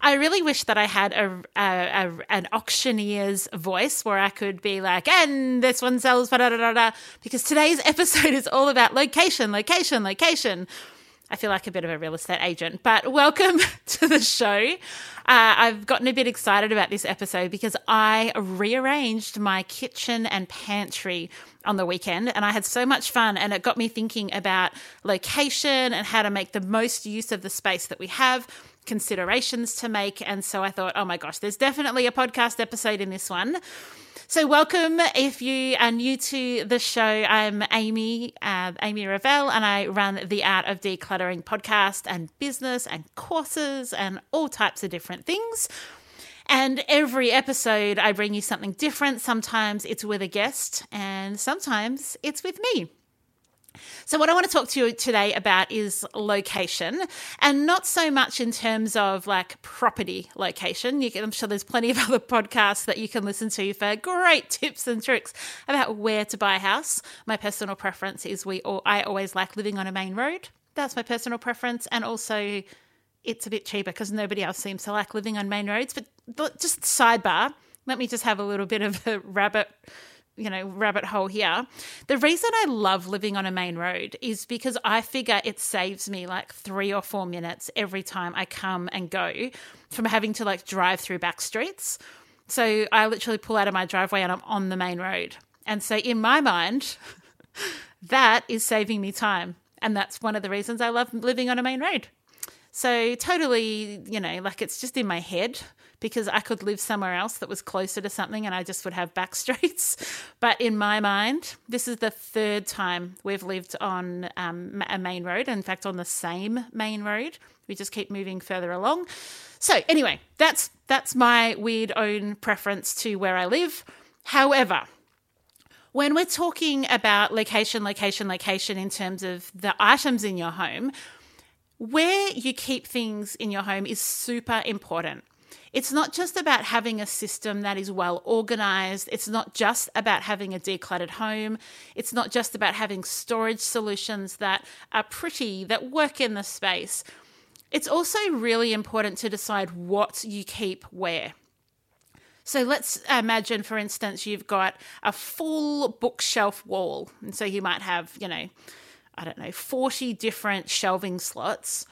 I really wish that I had a, a, a an auctioneer's voice where I could be like, and this one sells, da da da because today's episode is all about location, location, location. I feel like a bit of a real estate agent, but welcome to the show. Uh, I've gotten a bit excited about this episode because I rearranged my kitchen and pantry on the weekend and I had so much fun and it got me thinking about location and how to make the most use of the space that we have, considerations to make. And so I thought, oh my gosh, there's definitely a podcast episode in this one. So, welcome if you are new to the show. I'm Amy, uh, Amy Revell, and I run the Art of Decluttering podcast and business and courses and all types of different things. And every episode, I bring you something different. Sometimes it's with a guest, and sometimes it's with me. So, what I want to talk to you today about is location, and not so much in terms of like property location. Can, I'm sure there's plenty of other podcasts that you can listen to for great tips and tricks about where to buy a house. My personal preference is we. All, I always like living on a main road. That's my personal preference, and also it's a bit cheaper because nobody else seems to like living on main roads. But, but just sidebar, let me just have a little bit of a rabbit you know, rabbit hole here. The reason I love living on a main road is because I figure it saves me like three or four minutes every time I come and go from having to like drive through back streets. So I literally pull out of my driveway and I'm on the main road. And so in my mind, that is saving me time. And that's one of the reasons I love living on a main road. So totally, you know, like it's just in my head because I could live somewhere else that was closer to something and I just would have back streets. But in my mind, this is the third time we've lived on um, a main road. In fact, on the same main road. We just keep moving further along. So anyway, that's that's my weird own preference to where I live. However, when we're talking about location, location, location in terms of the items in your home, where you keep things in your home is super important. It's not just about having a system that is well organized. It's not just about having a decluttered home. It's not just about having storage solutions that are pretty, that work in the space. It's also really important to decide what you keep where. So let's imagine, for instance, you've got a full bookshelf wall. And so you might have, you know, I don't know, 40 different shelving slots.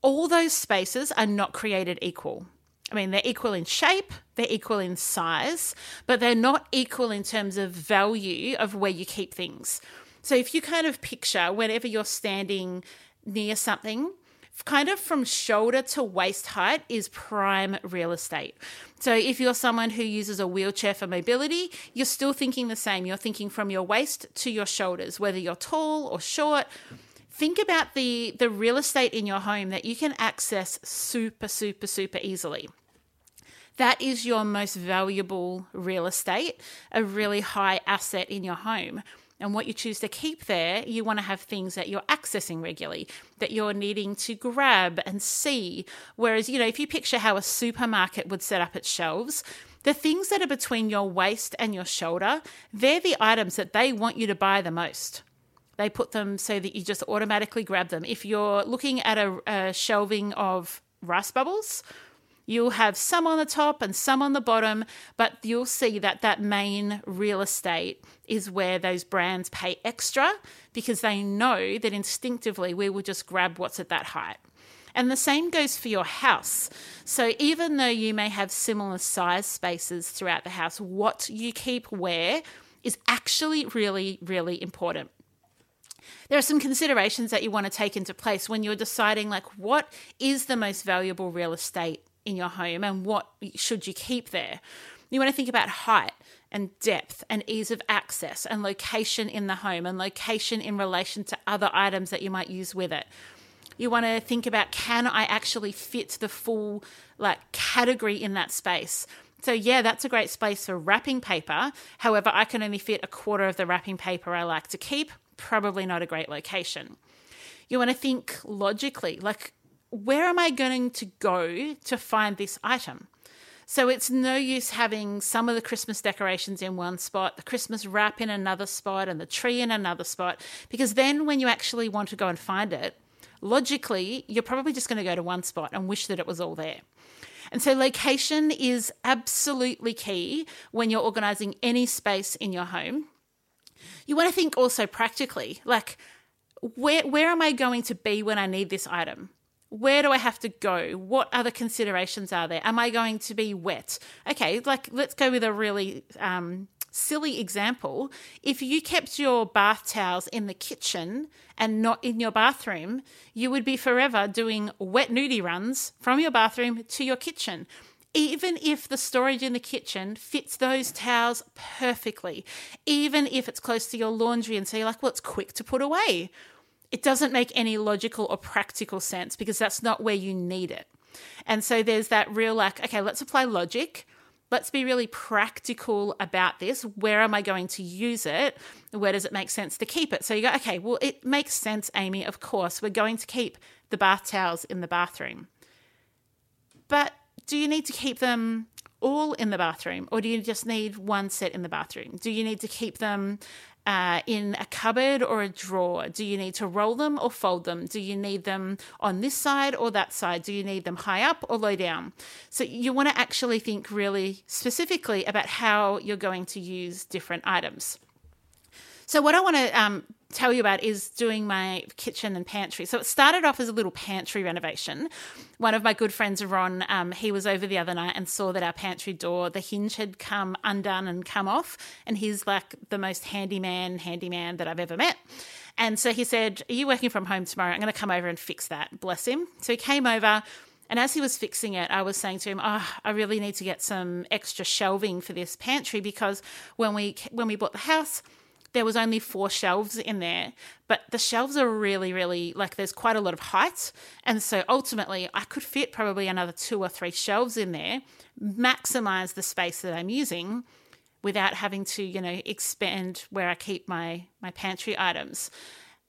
All those spaces are not created equal. I mean, they're equal in shape, they're equal in size, but they're not equal in terms of value of where you keep things. So if you kind of picture whenever you're standing near something, kind of from shoulder to waist height is prime real estate. So if you're someone who uses a wheelchair for mobility, you're still thinking the same. You're thinking from your waist to your shoulders, whether you're tall or short think about the the real estate in your home that you can access super super super easily that is your most valuable real estate, a really high asset in your home. And what you choose to keep there, you want to have things that you're accessing regularly, that you're needing to grab and see. Whereas, you know, if you picture how a supermarket would set up its shelves, the things that are between your waist and your shoulder, they're the items that they want you to buy the most. They put them so that you just automatically grab them. If you're looking at a, a shelving of rice bubbles, You'll have some on the top and some on the bottom, but you'll see that that main real estate is where those brands pay extra because they know that instinctively we will just grab what's at that height. And the same goes for your house. So even though you may have similar size spaces throughout the house, what you keep where is actually really, really important. There are some considerations that you want to take into place when you're deciding like what is the most valuable real estate in your home and what should you keep there. You want to think about height and depth and ease of access and location in the home and location in relation to other items that you might use with it. You want to think about can I actually fit the full like category in that space? So yeah, that's a great space for wrapping paper. However, I can only fit a quarter of the wrapping paper I like to keep. Probably not a great location. You want to think logically, like where am I going to go to find this item? So it's no use having some of the Christmas decorations in one spot, the Christmas wrap in another spot, and the tree in another spot, because then when you actually want to go and find it, logically, you're probably just going to go to one spot and wish that it was all there. And so location is absolutely key when you're organizing any space in your home. You want to think also practically, like where where am I going to be when I need this item? Where do I have to go? What other considerations are there? Am I going to be wet? Okay, like let's go with a really um, silly example. If you kept your bath towels in the kitchen and not in your bathroom, you would be forever doing wet nudie runs from your bathroom to your kitchen. Even if the storage in the kitchen fits those towels perfectly, even if it's close to your laundry and so you're like, well, it's quick to put away it doesn't make any logical or practical sense because that's not where you need it. And so there's that real like, okay, let's apply logic. Let's be really practical about this. Where am I going to use it? Where does it make sense to keep it? So you go, okay, well, it makes sense, Amy. Of course, we're going to keep the bath towels in the bathroom. But do you need to keep them all in the bathroom or do you just need one set in the bathroom? Do you need to keep them uh, in a cupboard or a drawer? Do you need to roll them or fold them? Do you need them on this side or that side? Do you need them high up or low down? So you want to actually think really specifically about how you're going to use different items. So, what I want to um, tell you about is doing my kitchen and pantry. So, it started off as a little pantry renovation. One of my good friends, Ron, um, he was over the other night and saw that our pantry door, the hinge had come undone and come off. And he's like the most handyman, handyman that I've ever met. And so he said, Are you working from home tomorrow? I'm going to come over and fix that. Bless him. So, he came over. And as he was fixing it, I was saying to him, "Oh, I really need to get some extra shelving for this pantry because when we when we bought the house, there was only four shelves in there, but the shelves are really, really like there's quite a lot of height. And so ultimately, I could fit probably another two or three shelves in there, maximize the space that I'm using without having to, you know, expand where I keep my my pantry items.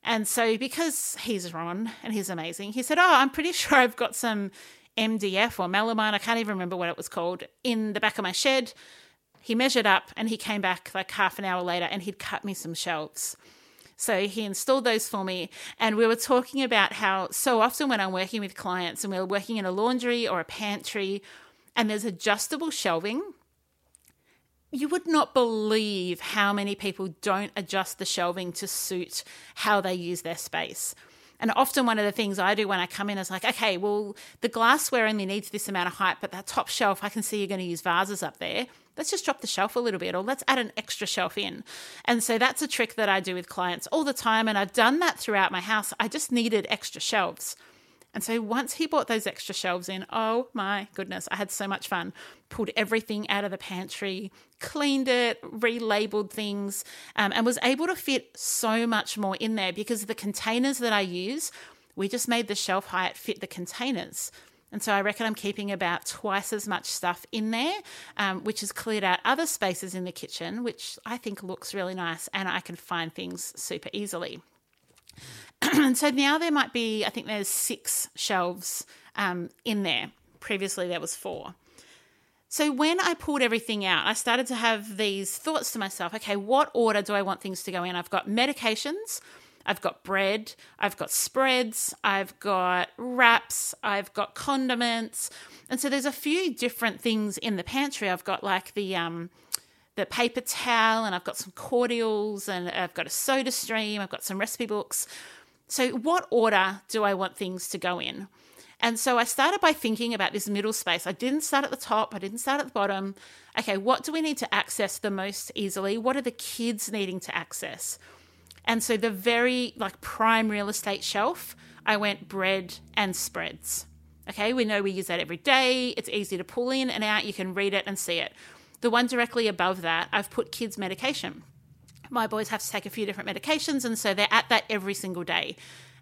And so because he's Ron and he's amazing, he said, "Oh, I'm pretty sure I've got some MDF or melamine, I can't even remember what it was called, in the back of my shed he measured up and he came back like half an hour later and he'd cut me some shelves. So he installed those for me. And we were talking about how so often when I'm working with clients and we're working in a laundry or a pantry and there's adjustable shelving, you would not believe how many people don't adjust the shelving to suit how they use their space. And often one of the things I do when I come in is like, okay, well, the glassware only needs this amount of height, but that top shelf, I can see you're going to use vases up there let's just drop the shelf a little bit or let's add an extra shelf in. And so that's a trick that I do with clients all the time. And I've done that throughout my house. I just needed extra shelves. And so once he bought those extra shelves in, oh my goodness, I had so much fun. Pulled everything out of the pantry, cleaned it, relabeled things, um, and was able to fit so much more in there because the containers that I use, we just made the shelf height fit the containers. And so I reckon I'm keeping about twice as much stuff in there, um, which has cleared out other spaces in the kitchen, which I think looks really nice and I can find things super easily. and so now there might be, I think there's six shelves um, in there. Previously there was four. So when I pulled everything out, I started to have these thoughts to myself okay, what order do I want things to go in? I've got medications, I've got bread, I've got spreads, I've got wraps, I've got condiments. And so there's a few different things in the pantry. I've got like the um the paper towel and I've got some cordials and I've got a soda stream, I've got some recipe books. So what order do I want things to go in? And so I started by thinking about this middle space. I didn't start at the top, I didn't start at the bottom. Okay, what do we need to access the most easily? What are the kids needing to access? And so the very like prime real estate shelf, I went bread and spreads. Okay, we know we use that every day. It's easy to pull in and out. You can read it and see it. The one directly above that, I've put kids' medication. My boys have to take a few different medications, and so they're at that every single day.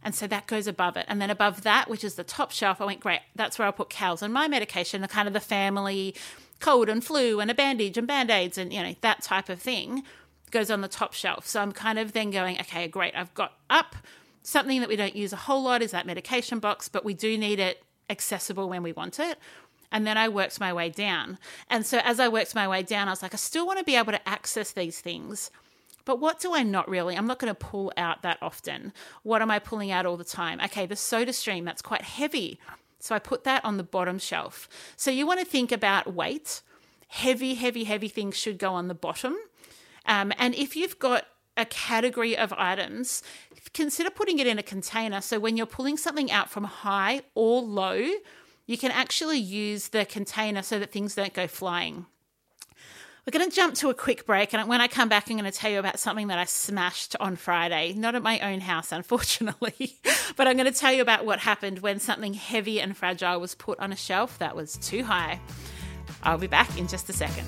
And so that goes above it. And then above that, which is the top shelf, I went, great, that's where I'll put Cal's and my medication, the kind of the family cold and flu and a bandage and band aids and, you know, that type of thing goes on the top shelf. So I'm kind of then going, okay, great, I've got up something that we don't use a whole lot is that medication box, but we do need it accessible when we want it. And then I worked my way down. And so as I worked my way down, I was like, I still want to be able to access these things but what do I not really? I'm not going to pull out that often. What am I pulling out all the time? Okay, the soda stream, that's quite heavy. So I put that on the bottom shelf. So you want to think about weight. Heavy, heavy, heavy things should go on the bottom. Um, and if you've got a category of items, consider putting it in a container. So when you're pulling something out from high or low, you can actually use the container so that things don't go flying. We're going to jump to a quick break, and when I come back, I'm going to tell you about something that I smashed on Friday. Not at my own house, unfortunately, but I'm going to tell you about what happened when something heavy and fragile was put on a shelf that was too high. I'll be back in just a second.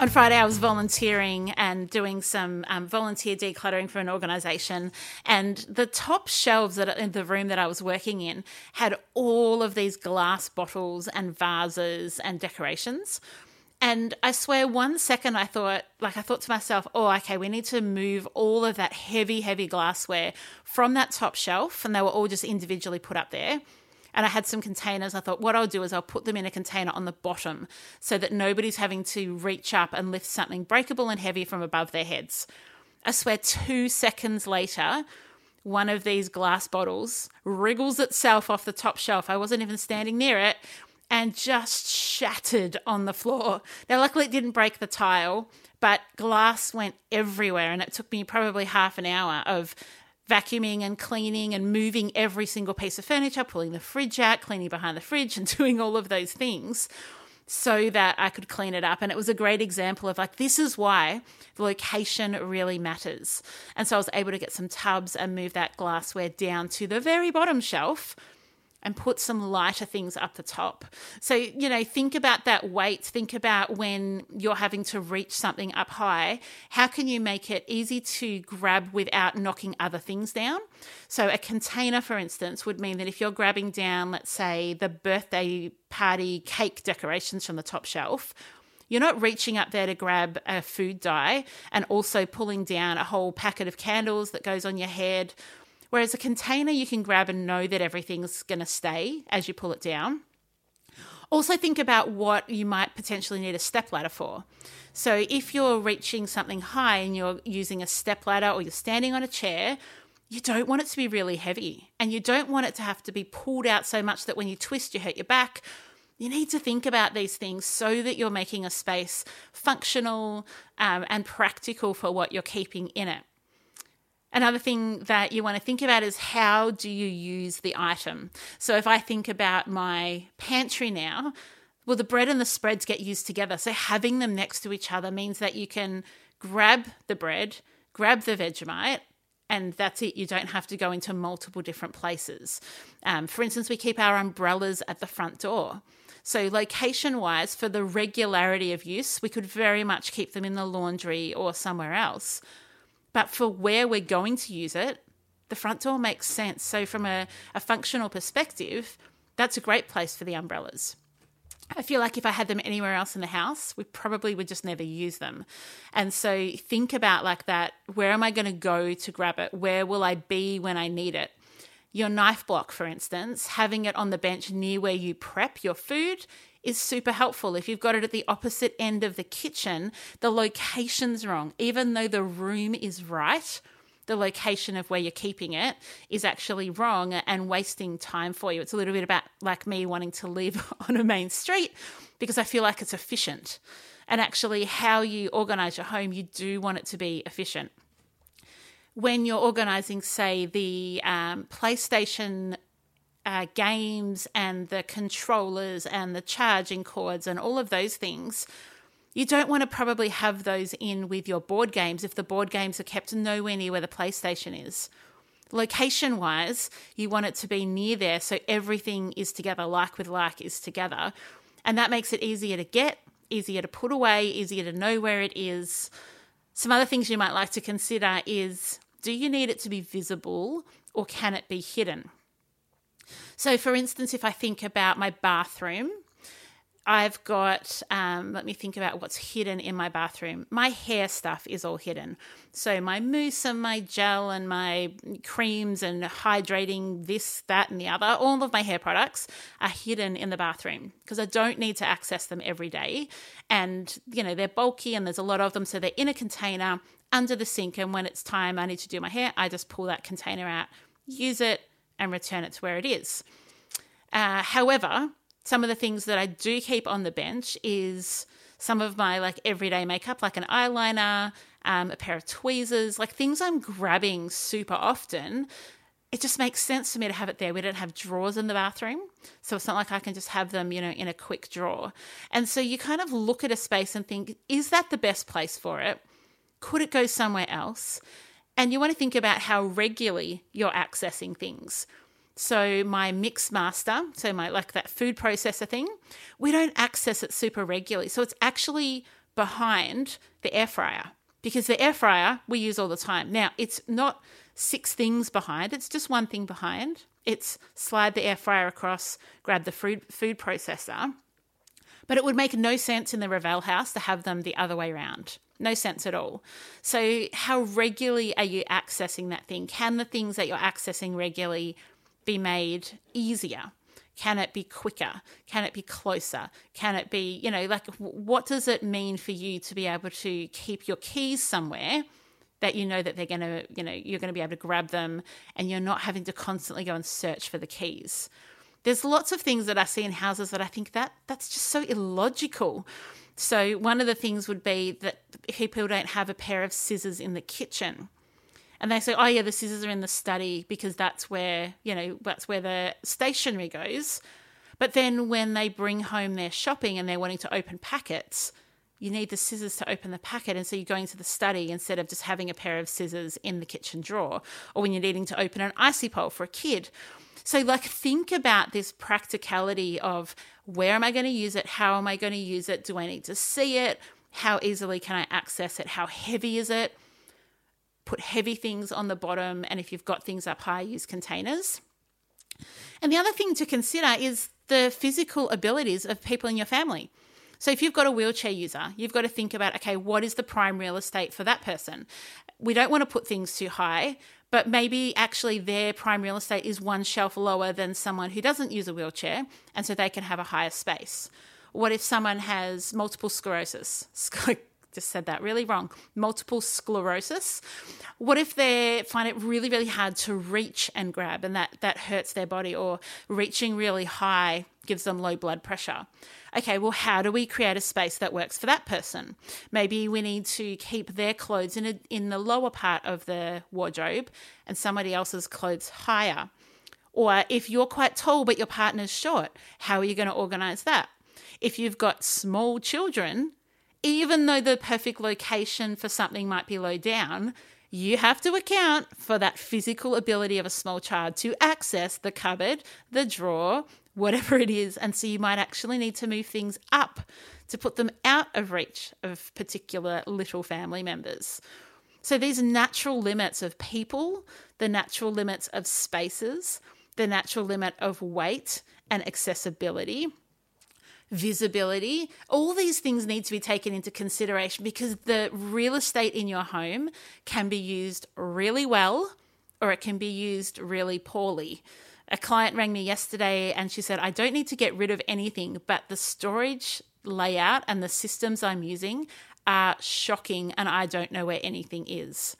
On Friday, I was volunteering and doing some um, volunteer decluttering for an organisation, and the top shelves that in the room that I was working in had all of these glass bottles and vases and decorations. And I swear, one second I thought, like, I thought to myself, oh, okay, we need to move all of that heavy, heavy glassware from that top shelf. And they were all just individually put up there and I had some containers. I thought what I'll do is I'll put them in a container on the bottom so that nobody's having to reach up and lift something breakable and heavy from above their heads. I swear, two seconds later, one of these glass bottles wriggles itself off the top shelf. I wasn't even standing near it and just shattered on the floor. Now, luckily, it didn't break the tile, but glass went everywhere. And it took me probably half an hour of vacuuming and cleaning and moving every single piece of furniture, pulling the fridge out, cleaning behind the fridge, and doing all of those things so that I could clean it up. And it was a great example of like, this is why the location really matters. And so I was able to get some tubs and move that glassware down to the very bottom shelf and put some lighter things up the top. So, you know, think about that weight. Think about when you're having to reach something up high. How can you make it easy to grab without knocking other things down? So, a container, for instance, would mean that if you're grabbing down, let's say, the birthday party cake decorations from the top shelf, you're not reaching up there to grab a food dye and also pulling down a whole packet of candles that goes on your head Whereas a container, you can grab and know that everything's going to stay as you pull it down. Also, think about what you might potentially need a step ladder for. So, if you're reaching something high and you're using a step ladder or you're standing on a chair, you don't want it to be really heavy and you don't want it to have to be pulled out so much that when you twist, you hurt your back. You need to think about these things so that you're making a space functional um, and practical for what you're keeping in it. Another thing that you want to think about is how do you use the item? So if I think about my pantry now, well, the bread and the spreads get used together. So having them next to each other means that you can grab the bread, grab the Vegemite, and that's it. You don't have to go into multiple different places. Um, for instance, we keep our umbrellas at the front door. So, location wise, for the regularity of use, we could very much keep them in the laundry or somewhere else. But for where we're going to use it, the front door makes sense. So, from a, a functional perspective, that's a great place for the umbrellas. I feel like if I had them anywhere else in the house, we probably would just never use them. And so think about like that where am I going to go to grab it? Where will I be when I need it? Your knife block, for instance, having it on the bench near where you prep your food is super helpful. If you've got it at the opposite end of the kitchen, the location's wrong. Even though the room is right, the location of where you're keeping it is actually wrong and wasting time for you. It's a little bit about like me wanting to live on a main street because I feel like it's efficient. And actually, how you organize your home, you do want it to be efficient. When you're organizing, say, the um, PlayStation uh, games and the controllers and the charging cords and all of those things, you don't want to probably have those in with your board games if the board games are kept nowhere near where the PlayStation is. Location wise, you want it to be near there so everything is together, like with like is together. And that makes it easier to get, easier to put away, easier to know where it is. Some other things you might like to consider is do you need it to be visible or can it be hidden? So, for instance, if I think about my bathroom, I've got, um, let me think about what's hidden in my bathroom. My hair stuff is all hidden. So, my mousse and my gel and my creams and hydrating this, that, and the other, all of my hair products are hidden in the bathroom because I don't need to access them every day. And, you know, they're bulky and there's a lot of them. So, they're in a container under the sink. And when it's time I need to do my hair, I just pull that container out, use it, and return it to where it is. Uh, however, some of the things that I do keep on the bench is some of my like everyday makeup, like an eyeliner, um, a pair of tweezers, like things I'm grabbing super often. It just makes sense for me to have it there. We don't have drawers in the bathroom. So it's not like I can just have them, you know, in a quick drawer. And so you kind of look at a space and think, is that the best place for it? Could it go somewhere else? And you want to think about how regularly you're accessing things. So my mix master, so my like that food processor thing, we don't access it super regularly. So it's actually behind the air fryer because the air fryer we use all the time. Now, it's not six things behind, it's just one thing behind. It's slide the air fryer across, grab the food food processor. But it would make no sense in the Revell house to have them the other way around. No sense at all. So, how regularly are you accessing that thing? Can the things that you're accessing regularly be made easier? Can it be quicker? Can it be closer? Can it be, you know, like what does it mean for you to be able to keep your keys somewhere that you know that they're going to, you know, you're going to be able to grab them and you're not having to constantly go and search for the keys? There's lots of things that I see in houses that I think that that's just so illogical. So, one of the things would be that people don't have a pair of scissors in the kitchen. And they say, oh, yeah, the scissors are in the study because that's where, you know, that's where the stationery goes. But then when they bring home their shopping and they're wanting to open packets, you need the scissors to open the packet. And so you're going to the study instead of just having a pair of scissors in the kitchen drawer, or when you're needing to open an icy pole for a kid. So, like, think about this practicality of where am I going to use it? How am I going to use it? Do I need to see it? How easily can I access it? How heavy is it? Put heavy things on the bottom. And if you've got things up high, use containers. And the other thing to consider is the physical abilities of people in your family. So if you've got a wheelchair user, you've got to think about okay, what is the prime real estate for that person? We don't want to put things too high, but maybe actually their prime real estate is one shelf lower than someone who doesn't use a wheelchair, and so they can have a higher space. What if someone has multiple sclerosis? just said that really wrong. Multiple sclerosis. What if they find it really, really hard to reach and grab and that, that hurts their body, or reaching really high gives them low blood pressure? okay, well, how do we create a space that works for that person? Maybe we need to keep their clothes in, a, in the lower part of the wardrobe and somebody else's clothes higher. Or if you're quite tall but your partner's short, how are you going to organize that? If you've got small children, even though the perfect location for something might be low down, you have to account for that physical ability of a small child to access the cupboard, the drawer, whatever it is. And so you might actually need to move things up to put them out of reach of particular little family members. So these natural limits of people, the natural limits of spaces, the natural limit of weight and accessibility, visibility, all these things need to be taken into consideration because the real estate in your home can be used really well or it can be used really poorly. A client rang me yesterday and she said, I don't need to get rid of anything, but the storage layout and the systems I'm using are shocking and I don't know where anything is.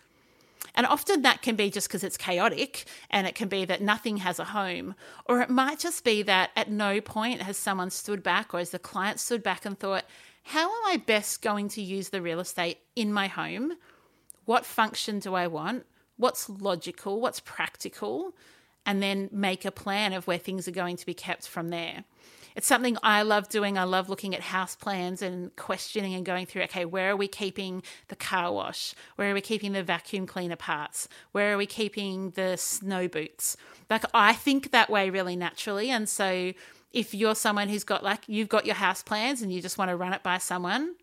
And often that can be just because it's chaotic and it can be that nothing has a home. Or it might just be that at no point has someone stood back or has the client stood back and thought, how am I best going to use the real estate in my home? What function do I want? What's logical? What's practical? and then make a plan of where things are going to be kept from there. It's something I love doing. I love looking at house plans and questioning and going through okay, where are we keeping the car wash? Where are we keeping the vacuum cleaner parts? Where are we keeping the snow boots? Like, I think that way really naturally. And so, if you're someone who's got like, you've got your house plans and you just want to run it by someone,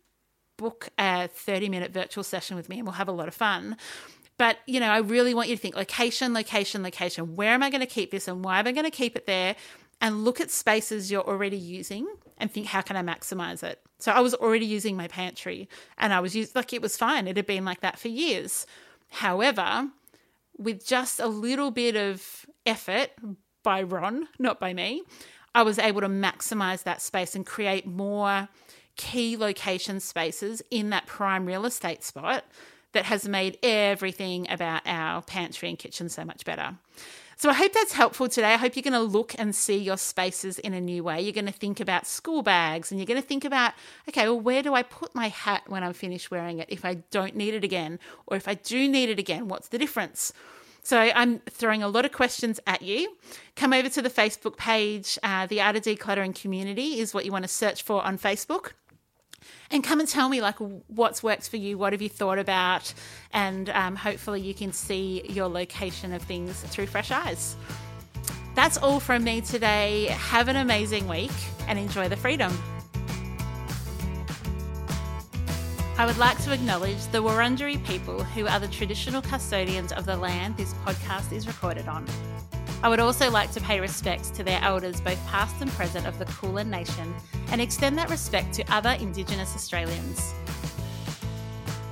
book a 30 minute virtual session with me and we'll have a lot of fun. But, you know, I really want you to think location, location, location. Where am I going to keep this and why am I going to keep it there? And look at spaces you're already using and think, how can I maximize it? So I was already using my pantry and I was using, like, it was fine. It had been like that for years. However, with just a little bit of effort by Ron, not by me, I was able to maximize that space and create more key location spaces in that prime real estate spot that has made everything about our pantry and kitchen so much better. So I hope that's helpful today. I hope you're going to look and see your spaces in a new way. You're going to think about school bags and you're going to think about, okay, well, where do I put my hat when I'm finished wearing it if I don't need it again? Or if I do need it again, what's the difference? So I'm throwing a lot of questions at you. Come over to the Facebook page. Uh, the Art of Decluttering Community is what you want to search for on Facebook and come and tell me like what's worked for you what have you thought about and um, hopefully you can see your location of things through fresh eyes. That's all from me today. Have an amazing week and enjoy the freedom I would like to acknowledge the Wurundjeri people who are the traditional custodians of the land this podcast is recorded on. I would also like to pay respects to their elders, both past and present, of the Kulin Nation, and extend that respect to other Indigenous Australians.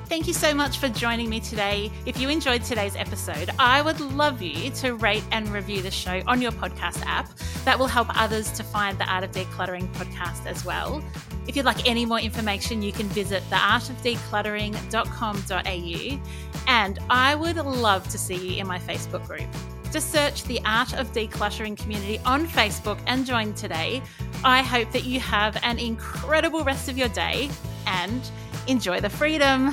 Thank you so much for joining me today. If you enjoyed today's episode, I would love you to rate and review the show on your podcast app. That will help others to find the Art of Decluttering podcast as well. If you'd like any more information, you can visit theartofdecluttering.com.au. And I would love to see you in my Facebook group. Just search the Art of Decluttering community on Facebook and join today. I hope that you have an incredible rest of your day. and enjoy the freedom.